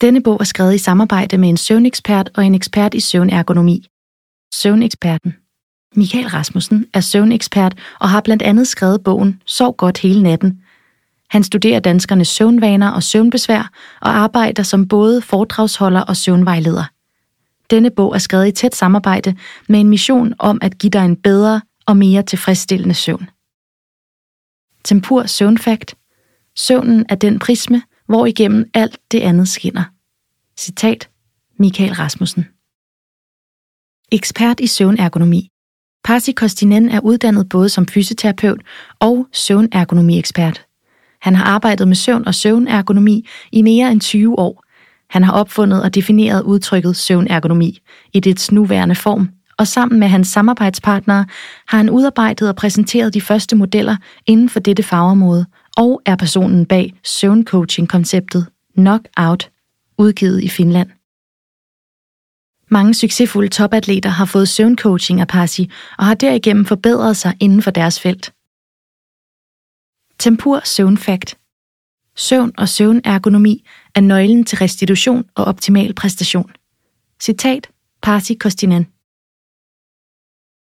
Denne bog er skrevet i samarbejde med en søvnekspert og en ekspert i søvnergonomi. Søvneksperten. Michael Rasmussen er søvnekspert og har blandt andet skrevet bogen Sov godt hele natten. Han studerer danskernes søvnvaner og søvnbesvær og arbejder som både foredragsholder og søvnvejleder. Denne bog er skrevet i tæt samarbejde med en mission om at give dig en bedre og mere tilfredsstillende søvn. Tempur Søvnfakt. Søvnen er den prisme, hvor igennem alt det andet skinner. Citat Michael Rasmussen. Ekspert i søvnergonomi. Pasi Kostinen er uddannet både som fysioterapeut og søvnergonomiekspert. Han har arbejdet med søvn og søvnergonomi i mere end 20 år. Han har opfundet og defineret udtrykket søvnergonomi i dets nuværende form, og sammen med hans samarbejdspartnere har han udarbejdet og præsenteret de første modeller inden for dette fagområde, og er personen bag søvncoaching-konceptet Knockout, udgivet i Finland. Mange succesfulde topatleter har fået søvncoaching af Parsi og har derigennem forbedret sig inden for deres felt. Tempur Søvnfakt Søvn og søvnergonomi er nøglen til restitution og optimal præstation. Citat Parsi Kostinen